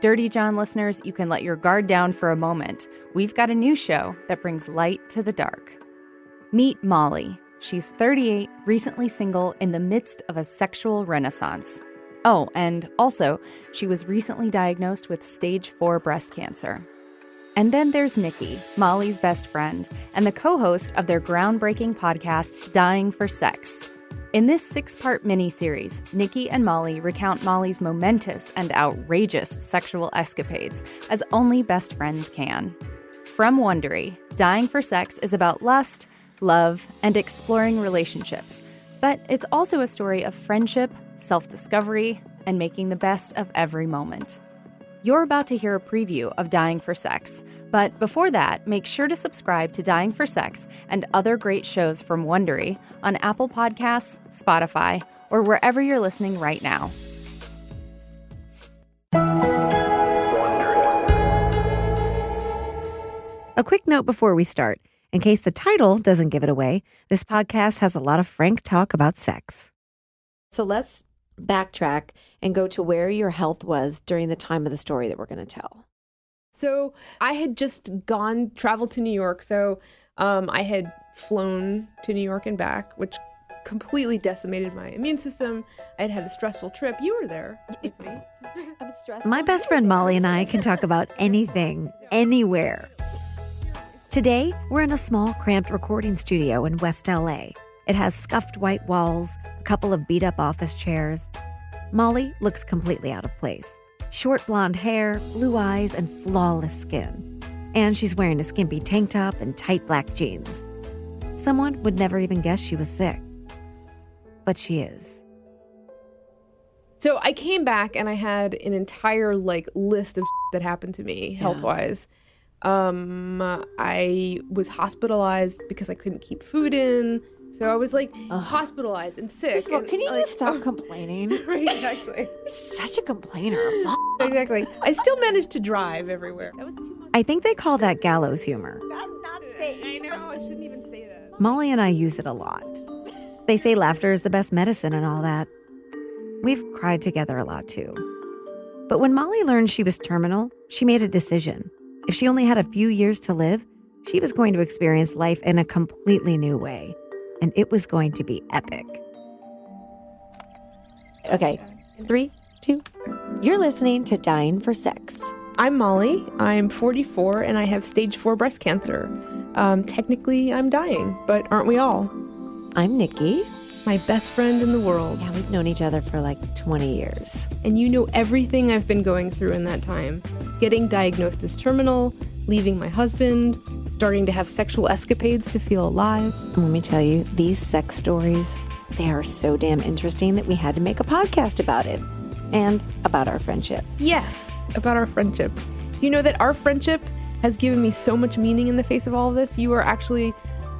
Dirty John listeners, you can let your guard down for a moment. We've got a new show that brings light to the dark. Meet Molly. She's 38, recently single, in the midst of a sexual renaissance. Oh, and also, she was recently diagnosed with stage 4 breast cancer. And then there's Nikki, Molly's best friend, and the co host of their groundbreaking podcast, Dying for Sex. In this six part miniseries, Nikki and Molly recount Molly's momentous and outrageous sexual escapades as only best friends can. From Wondery, Dying for Sex is about lust, love, and exploring relationships, but it's also a story of friendship, self discovery, and making the best of every moment. You're about to hear a preview of Dying for Sex, but before that, make sure to subscribe to Dying for Sex and other great shows from Wondery on Apple Podcasts, Spotify, or wherever you're listening right now. A quick note before we start. In case the title doesn't give it away, this podcast has a lot of frank talk about sex. So let's backtrack and go to where your health was during the time of the story that we're going to tell. So I had just gone traveled to New York. So um, I had flown to New York and back, which completely decimated my immune system. I had had a stressful trip. You were there with me. My best friend Molly and I can talk about anything, anywhere. Today, we're in a small, cramped recording studio in West LA. It has scuffed white walls, a couple of beat up office chairs. Molly looks completely out of place short blonde hair, blue eyes, and flawless skin. And she's wearing a skimpy tank top and tight black jeans. Someone would never even guess she was sick. But she is. So I came back and I had an entire like list of that happened to me health wise. Um, I was hospitalized because I couldn't keep food in. So I was like hospitalized and sick. First of all, and, can you like, just stop complaining? right, exactly. You're such a complainer. exactly. I still managed to drive everywhere. That was too much. I think they call that gallows humor. That's not safe. I know. I shouldn't even say that. Molly and I use it a lot. They say laughter is the best medicine and all that. We've cried together a lot too. But when Molly learned she was terminal, she made a decision. If she only had a few years to live, she was going to experience life in a completely new way. And it was going to be epic. Okay, three, two. You're listening to Dying for Sex. I'm Molly. I'm 44 and I have stage four breast cancer. Um, technically, I'm dying, but aren't we all? I'm Nikki. My best friend in the world. Yeah, we've known each other for like 20 years. And you know everything I've been going through in that time getting diagnosed as terminal, leaving my husband, starting to have sexual escapades to feel alive. Let me tell you, these sex stories, they are so damn interesting that we had to make a podcast about it and about our friendship. Yes, about our friendship. Do you know that our friendship has given me so much meaning in the face of all of this? You are actually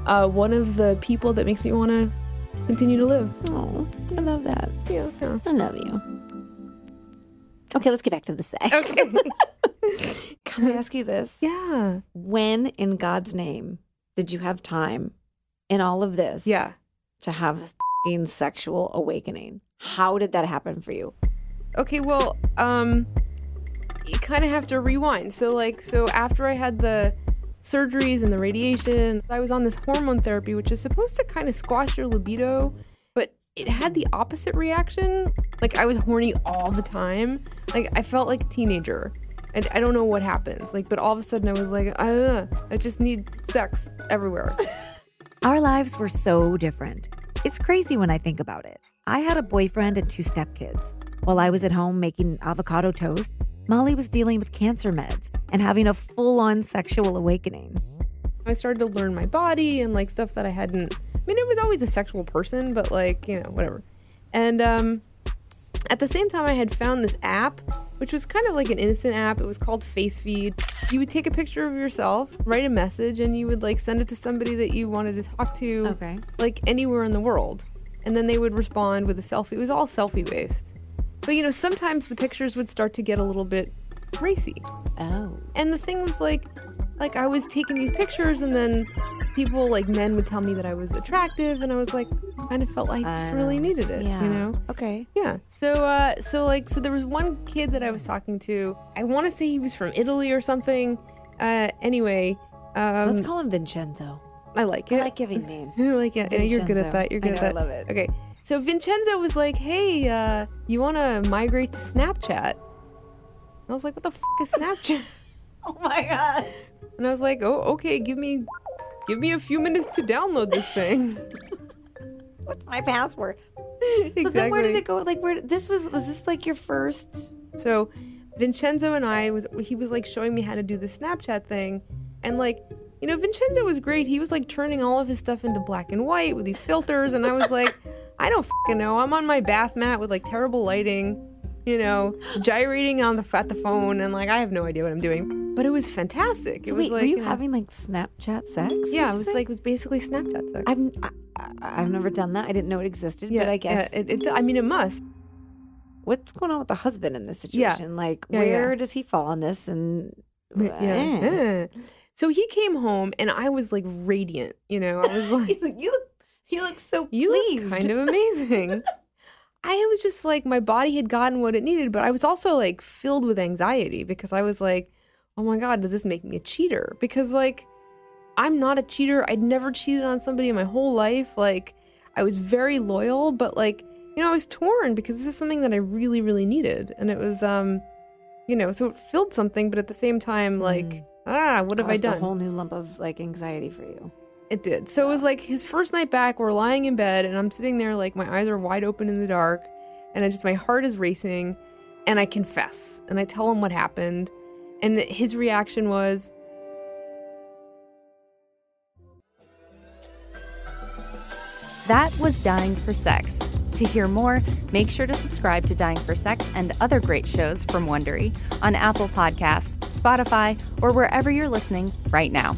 uh, one of the people that makes me want to continue to live. Oh, I love that. Yeah, yeah. I love you. Okay, let's get back to the sex. Can I ask you this? Yeah. When in God's name did you have time in all of this Yeah. to have a sexual awakening? How did that happen for you? Okay, well, um, you kind of have to rewind. So, like, so after I had the surgeries and the radiation, I was on this hormone therapy, which is supposed to kind of squash your libido, but it had the opposite reaction. Like, I was horny all the time. Like, I felt like a teenager. And I don't know what happens. Like, but all of a sudden I was like, uh, I just need sex everywhere. Our lives were so different. It's crazy when I think about it. I had a boyfriend and two stepkids. While I was at home making avocado toast, Molly was dealing with cancer meds and having a full on sexual awakening. I started to learn my body and like stuff that I hadn't. I mean, I was always a sexual person, but like you know, whatever. And um, at the same time, I had found this app, which was kind of like an innocent app. It was called FaceFeed. You would take a picture of yourself, write a message, and you would like send it to somebody that you wanted to talk to, Okay. like anywhere in the world, and then they would respond with a selfie. It was all selfie based. But you know, sometimes the pictures would start to get a little bit racy. Oh. And the thing was like, like I was taking these pictures and then people like men would tell me that I was attractive, and I was like, kind of felt like I just really Uh, needed it. Yeah. You know. Okay. Yeah. So uh so like so there was one kid that I was talking to. I want to say he was from Italy or something. Uh anyway, um Let's call him Vincenzo. I like it. I like giving names. I like it. Yeah, you're good at that. You're good I at know, I that. love it. Okay. So Vincenzo was like, "Hey, uh you want to migrate to Snapchat?" I was like, "What the f- is Snapchat?" Oh my god. and I was like, "Oh, okay. Give me give me a few minutes to download this thing." What's my password? exactly. So then where did it go? Like where this was was this like your first So Vincenzo and I was he was like showing me how to do the Snapchat thing and like you know Vincenzo was great. He was like turning all of his stuff into black and white with these filters and I was like I don't fucking know. I'm on my bath mat with like terrible lighting, you know, gyrating on the at the phone and like I have no idea what I'm doing. But it was fantastic. So it was wait, like were you know- having like Snapchat sex? Yeah, it was say? like it was basically Snapchat sex. I've I, I- I've never done that. I didn't know it existed, but I guess yeah, it, it, I mean it must. what's going on with the husband in this Yeah. situation? Like Yeah, where yeah. does he fall on this and Yeah. Eh. eh. So he came home and I was like radiant, you know. I was like He's like, you look you look so You pleased. look kind of amazing. I was just like my body had gotten what it needed, but I was also like filled with anxiety because I was like, "Oh my god, does this make me a cheater?" Because like I'm not a cheater. I'd never cheated on somebody in my whole life. Like I was very loyal, but like, you know, I was torn because this is something that I really really needed and it was um you know, so it filled something, but at the same time like ah, what have I done? A whole new lump of like anxiety for you. It did. So it was like his first night back. We're lying in bed, and I'm sitting there, like my eyes are wide open in the dark, and I just my heart is racing, and I confess, and I tell him what happened, and his reaction was, That was Dying for Sex. To hear more, make sure to subscribe to Dying for Sex and other great shows from Wondery on Apple Podcasts, Spotify, or wherever you're listening right now.